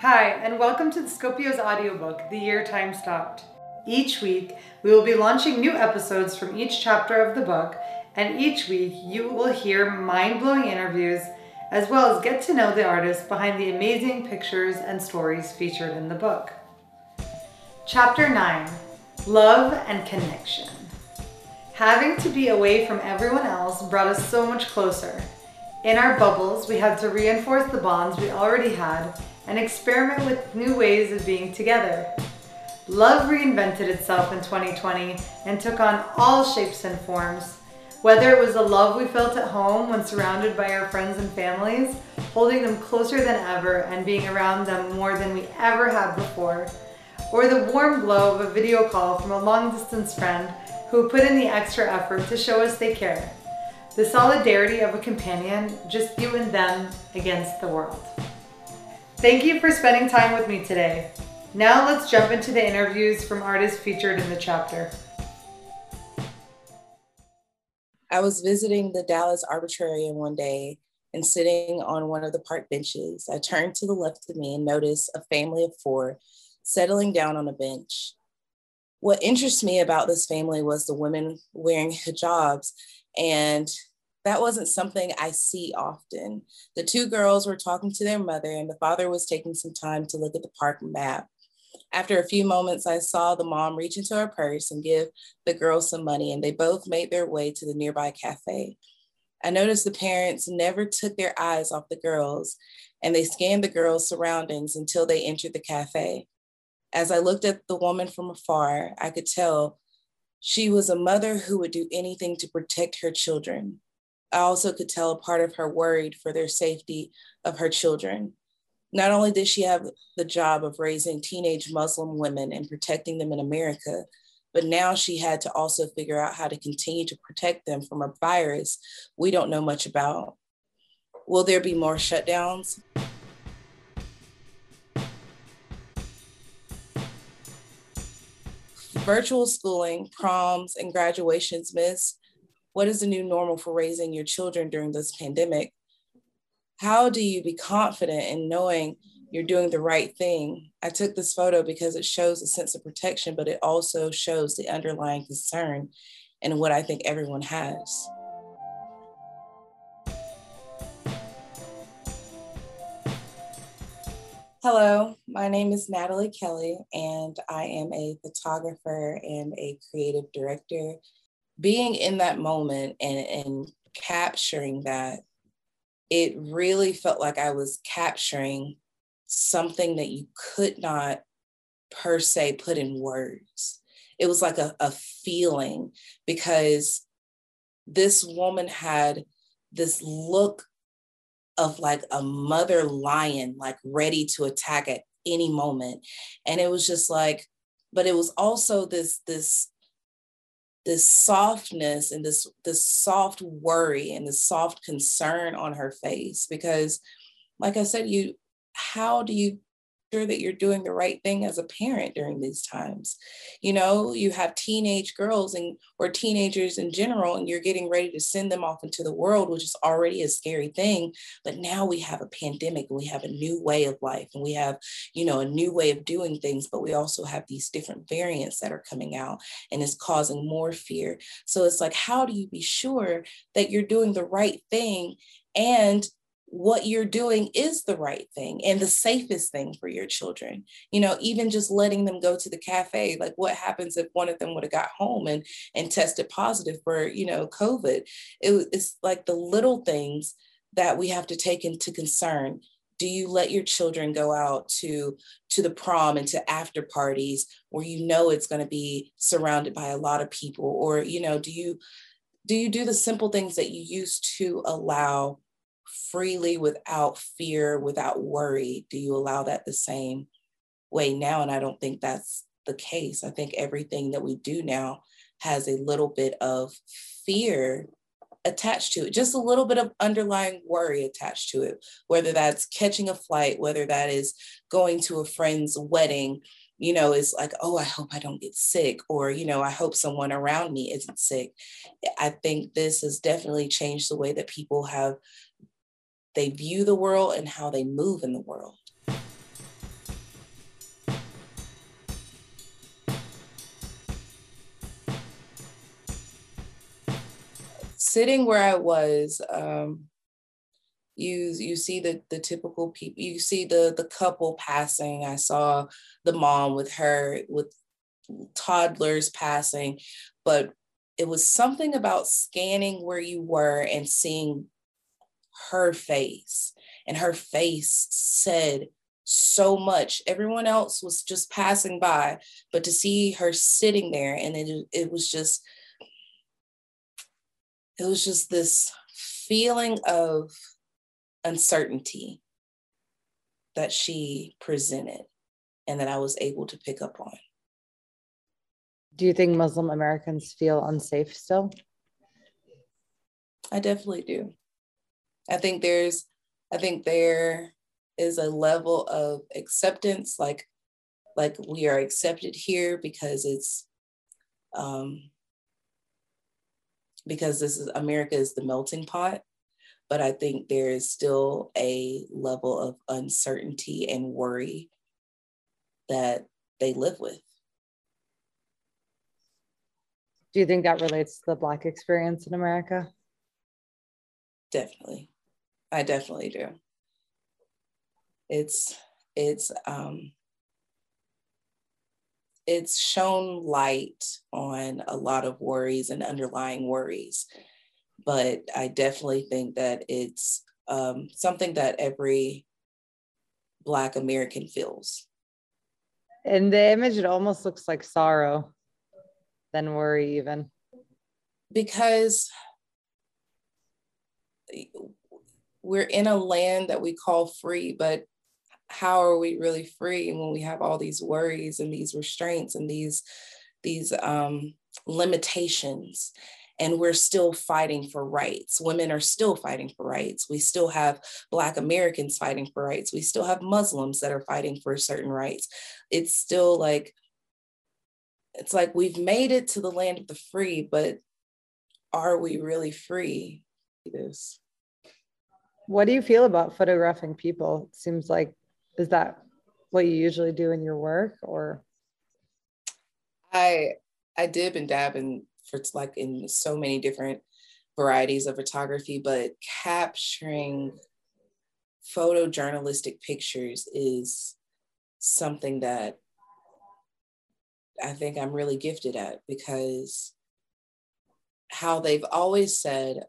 Hi, and welcome to the Scopio's audiobook, The Year Time Stopped. Each week, we will be launching new episodes from each chapter of the book, and each week you will hear mind blowing interviews as well as get to know the artists behind the amazing pictures and stories featured in the book. Chapter 9 Love and Connection. Having to be away from everyone else brought us so much closer. In our bubbles, we had to reinforce the bonds we already had and experiment with new ways of being together. Love reinvented itself in 2020 and took on all shapes and forms. Whether it was the love we felt at home when surrounded by our friends and families, holding them closer than ever and being around them more than we ever had before, or the warm glow of a video call from a long distance friend who put in the extra effort to show us they care. The solidarity of a companion, just you and them against the world. Thank you for spending time with me today. Now let's jump into the interviews from artists featured in the chapter. I was visiting the Dallas Arboretum one day and sitting on one of the park benches. I turned to the left of me and noticed a family of four settling down on a bench. What interests me about this family was the women wearing hijabs, and that wasn't something I see often. The two girls were talking to their mother, and the father was taking some time to look at the park map. After a few moments, I saw the mom reach into her purse and give the girls some money, and they both made their way to the nearby cafe. I noticed the parents never took their eyes off the girls, and they scanned the girls' surroundings until they entered the cafe. As I looked at the woman from afar, I could tell she was a mother who would do anything to protect her children. I also could tell a part of her worried for their safety of her children. Not only did she have the job of raising teenage Muslim women and protecting them in America, but now she had to also figure out how to continue to protect them from a virus we don't know much about. Will there be more shutdowns? Virtual schooling, proms, and graduations missed. What is the new normal for raising your children during this pandemic? how do you be confident in knowing you're doing the right thing? I took this photo because it shows a sense of protection, but it also shows the underlying concern and what I think everyone has. Hello, my name is Nathalie Kelly, and I am a photographer and a creative director. Being in that moment and, and capturing that it really felt like I was capturing something that you could not per se put in words. It was like a, a feeling because this woman had this look of like a mother lion, like ready to attack at any moment. And it was just like, but it was also this, this this softness and this this soft worry and this soft concern on her face because like i said you how do you sure that you're doing the right thing as a parent during these times. You know, you have teenage girls and or teenagers in general, and you're getting ready to send them off into the world, which is already a scary thing. But now we have a pandemic and we have a new way of life and we have, you know, a new way of doing things, but we also have these different variants that are coming out and it's causing more fear. So it's like, how do you be sure that you're doing the right thing and what you're doing is the right thing and the safest thing for your children. You know, even just letting them go to the cafe, like what happens if one of them would have got home and and tested positive for, you know, COVID? It, it's like the little things that we have to take into concern. Do you let your children go out to to the prom and to after parties where you know it's going to be surrounded by a lot of people or you know do you do you do the simple things that you used to allow freely without fear, without worry? Do you allow that the same way now? And I don't think that's the case. I think everything that we do now has a little bit of fear attached to it, just a little bit of underlying worry attached to it, whether that's catching a flight, whether that is going to a friend's wedding, you know, it's like, oh, I hope I don't get sick, or, you know, I hope someone around me isn't sick. I think this has definitely changed the way that people have they view the world and how they move in the world. Sitting where I was, um, you you see the the typical people. You see the the couple passing. I saw the mom with her with toddlers passing, but it was something about scanning where you were and seeing her face, and her face said so much. Everyone else was just passing by, but to see her sitting there and it, it was just, it was just this feeling of uncertainty that she presented and that I was able to pick up on. Do you think Muslim Americans feel unsafe still? I definitely do. I think there's, I think there is a level of acceptance, like, like we are accepted here because it's, um, because this is America is the melting pot. But I think there is still a level of uncertainty and worry that they live with. Do you think that relates to the Black experience in America? Definitely. I definitely do. It's, it's, um, it's shown light on a lot of worries and underlying worries. But I definitely think that it's um, something that every Black American feels. In the image, it almost looks like sorrow than worry, even. Because we're in a land that we call free, but how are we really free when we have all these worries and these restraints and these these um, limitations? And we're still fighting for rights. Women are still fighting for rights. We still have black americans fighting for rights. We still have muslims that are fighting for certain rights. It's still like it's like we've made it to the land of the free but are we really free? This what do you feel about photographing people? It seems like is that what you usually do in your work or? I i dib and dab in for like in so many different varieties of photography but capturing photojournalistic pictures is something that I think I'm really gifted at because how they've always said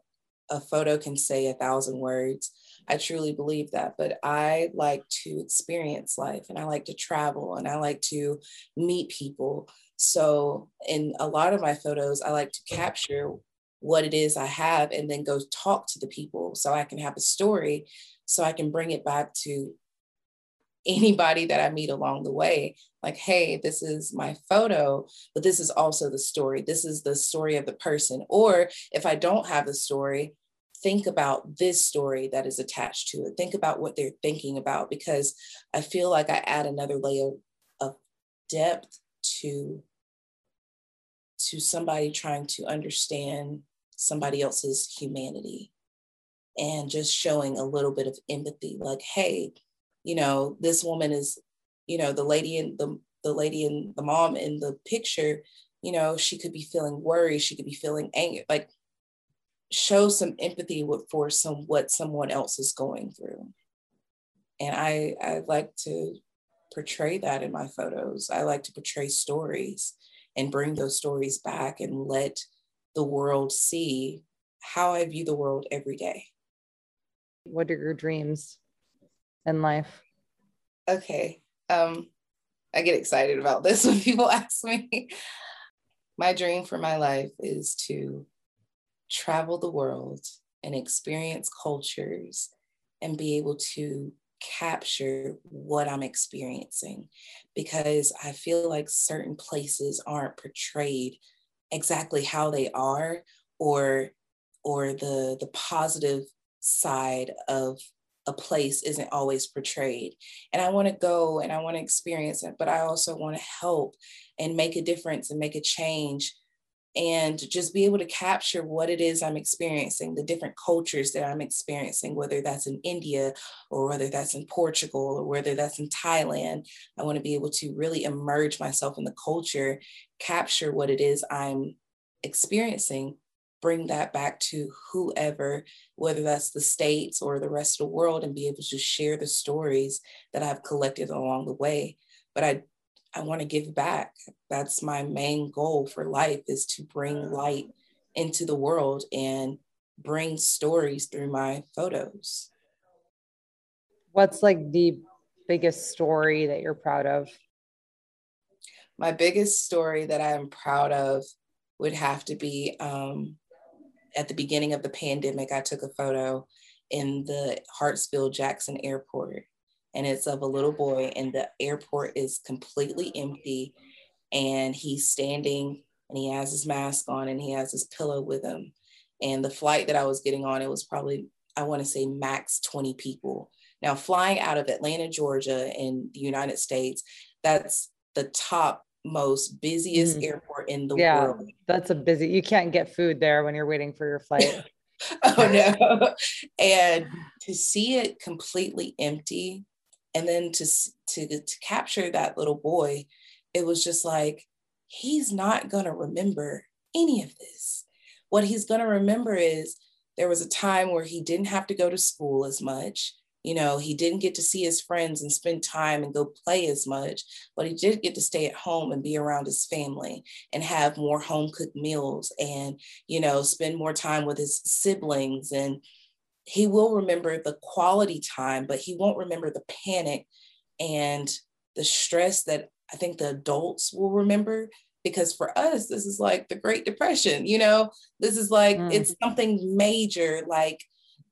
a photo can say a thousand words. I truly believe that, but I like to experience life and I like to travel and I like to meet people. So, in a lot of my photos, I like to capture what it is I have and then go talk to the people so I can have a story so I can bring it back to anybody that I meet along the way. Like, hey, this is my photo, but this is also the story. This is the story of the person. Or if I don't have the story, think about this story that is attached to it. Think about what they're thinking about because I feel like I add another layer of depth to to somebody trying to understand somebody else's humanity and just showing a little bit of empathy like hey you know this woman is you know the lady in the the lady and the mom in the picture you know she could be feeling worried she could be feeling angry like show some empathy with, for some what someone else is going through and i i like to portray that in my photos i like to portray stories and bring those stories back and let the world see how i view the world every day what are your dreams in life? Okay. Um, I get excited about this when people ask me. my dream for my life is to travel the world and experience cultures and be able to capture what I'm experiencing because I feel like certain places aren't portrayed exactly how they are or or the the positive side of a place isn't always portrayed. And I want to go and I want to experience it, but I also want to help and make a difference and make a change and just be able to capture what it is I'm experiencing, the different cultures that I'm experiencing, whether that's in India or whether that's in Portugal or whether that's in Thailand. I want to be able to really immerse myself in the culture, capture what it is I'm experiencing, bring that back to whoever, whether that's the States or the rest of the world, and be able to share the stories that I've collected along the way. But I, I want to give back. That's my main goal for life is to bring light into the world and bring stories through my photos. What's like the biggest story that you're proud of? My biggest story that I'm proud of would have to be um, at the beginning of the pandemic, I took a photo in the Hartsfield Jackson Airport, and it's of a little boy, and the airport is completely empty, and he's standing and he has his mask on and he has his pillow with him. And the flight that I was getting on, it was probably, I want to say, max 20 people. Now, flying out of Atlanta, Georgia, in the United States, that's the top most busiest mm. airport in the yeah, world. That's a busy, you can't get food there when you're waiting for your flight. oh no. And to see it completely empty and then to, to to capture that little boy, it was just like he's not going to remember any of this. What he's going to remember is there was a time where he didn't have to go to school as much you know, he didn't get to see his friends and spend time and go play as much, but he did get to stay at home and be around his family and have more home cooked meals and, you know, spend more time with his siblings. And he will remember the quality time, but he won't remember the panic and the stress that I think the adults will remember because for us this is like the great depression you know this is like mm. it's something major like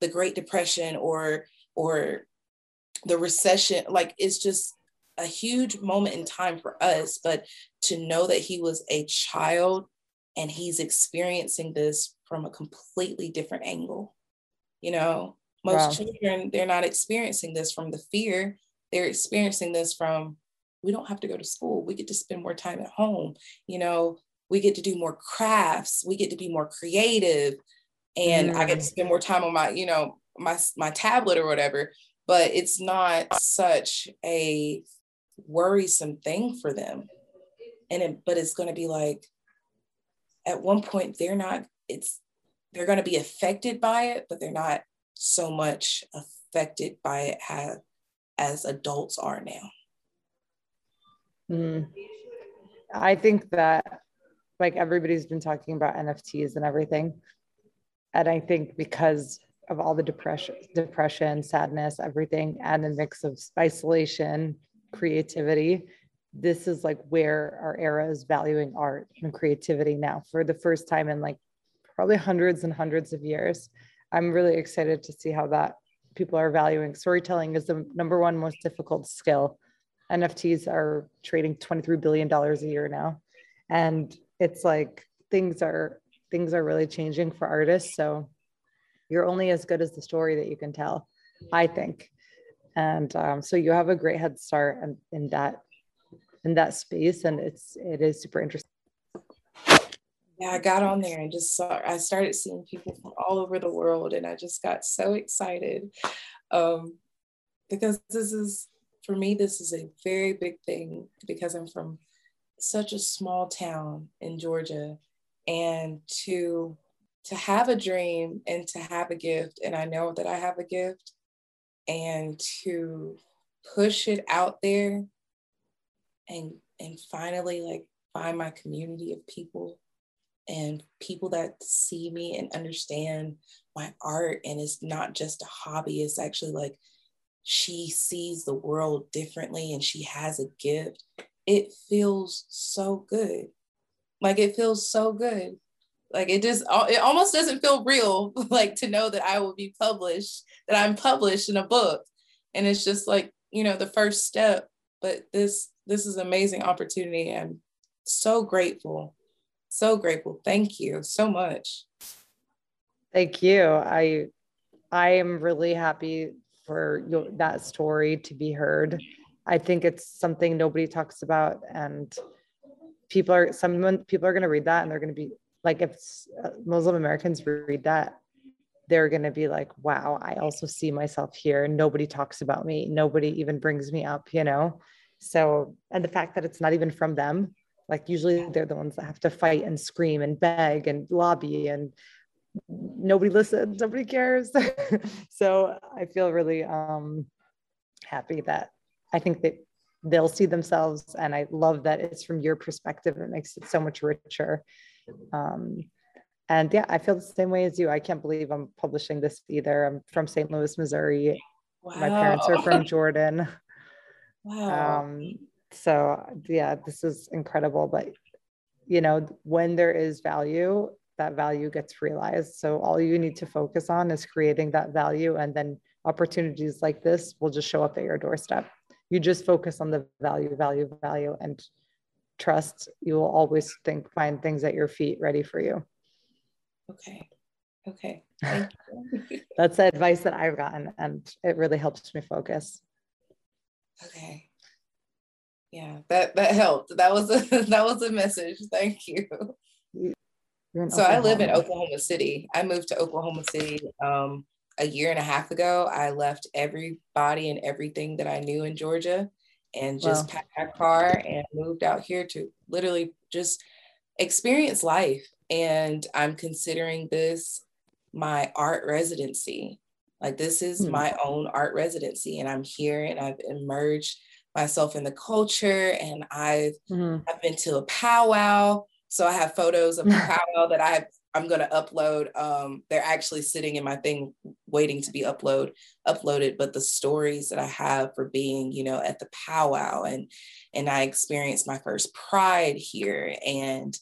the great depression or or the recession like it's just a huge moment in time for us but to know that he was a child and he's experiencing this from a completely different angle you know most wow. children they're not experiencing this from the fear they're experiencing this from we don't have to go to school we get to spend more time at home you know we get to do more crafts we get to be more creative and mm. i get to mm. spend more time on my you know my my tablet or whatever but it's not such a worrisome thing for them and it, but it's going to be like at one point they're not it's they're going to be affected by it but they're not so much affected by it as, as adults are now mm. i think that like everybody's been talking about nfts and everything and i think because of all the depression, depression, sadness, everything, and the mix of isolation, creativity. This is like where our era is valuing art and creativity now for the first time in like probably hundreds and hundreds of years. I'm really excited to see how that people are valuing. Storytelling is the number one most difficult skill. NFTs are trading $23 billion a year now. And it's like things are things are really changing for artists. So you're only as good as the story that you can tell, I think. And um, so you have a great head start in, in that in that space, and it's it is super interesting. Yeah, I got on there and just saw. I started seeing people from all over the world, and I just got so excited um, because this is for me. This is a very big thing because I'm from such a small town in Georgia, and to to have a dream and to have a gift, and I know that I have a gift, and to push it out there and and finally like find my community of people and people that see me and understand my art and it's not just a hobby it's actually like she sees the world differently and she has a gift. It feels so good. Like it feels so good. Like it just it almost doesn't feel real like to know that i will be published that i'm published in a book. And it's just like you know the first step but this this is amazing opportunity. I'm so grateful so grateful. Thank you so much. Thank you. I i am really happy for your, that story to be heard. I think it's something nobody talks about and people are some people are going to read that and they're going to be like if uh, muslim americans read that they're going to be like wow i also see myself here nobody talks about me. Nobody even brings me up you know? So and the fact that it's not even from them like usually they're the ones that have to fight and scream and beg and lobby and nobody listens, nobody cares. so I feel really um, happy that I think that they'll see themselves. And I love that it's from your perspective. It makes it so much richer. Um, and yeah, I feel the same way as you. I can't believe I'm publishing this either. I'm from St. Louis, Missouri. Wow. My parents are from Jordan. Wow. Um, so yeah, this is incredible. But you know, when there is value, that value gets realized. So all you need to focus on is creating that value, and then opportunities like this will just show up at your doorstep. You just focus on the value, value, value, and trust. You will always think find things at your feet ready for you. Okay. Okay. That's the advice that I've gotten, and it really helps me focus. Okay. Yeah, that that helped. That was a that was a message. Thank you. So I live in Oklahoma City. I moved to Oklahoma City um, a year and a half ago. I left everybody and everything that I knew in Georgia, and just wow. packed my car and moved out here to literally just experience life. And I'm considering this my art residency. Like this is hmm. my own art residency, and I'm here and I've emerged myself in the culture, and I've mm-hmm. I've been to a powwow. So I have photos of the powwow that I I'm gonna upload. Um, they're actually sitting in my thing waiting to be upload uploaded. But the stories that I have for being, you know, at the powwow and and I experienced my first pride here, and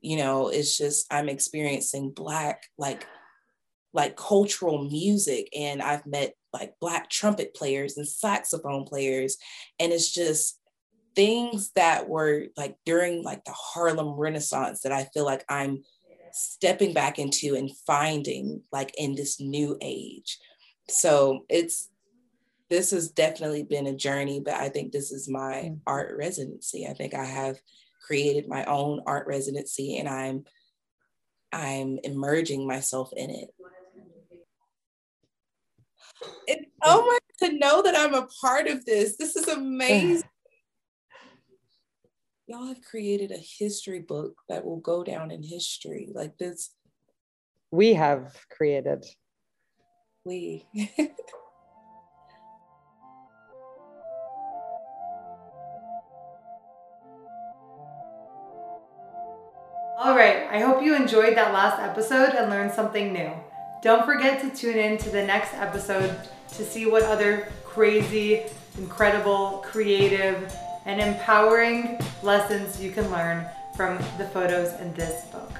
you know, it's just I'm experiencing black like like cultural music and I've met like black trumpet players and saxophone players and it's just things that were like during like the Harlem Renaissance that I feel like I'm stepping back into and finding like in this new age. So it's this has definitely been a journey, but I think this is my mm. art residency. I think I have created my own art residency and I'm I'm emerging myself in it. And oh my, to know that I'm a part of this. This is amazing. Y'all have created a history book that will go down in history. Like this. We have created. We. All right, I hope you enjoyed that last episode and learned something new. Don't forget to tune in to the next episode to see what other crazy, incredible, creative, and empowering lessons you can learn from the photos in this book.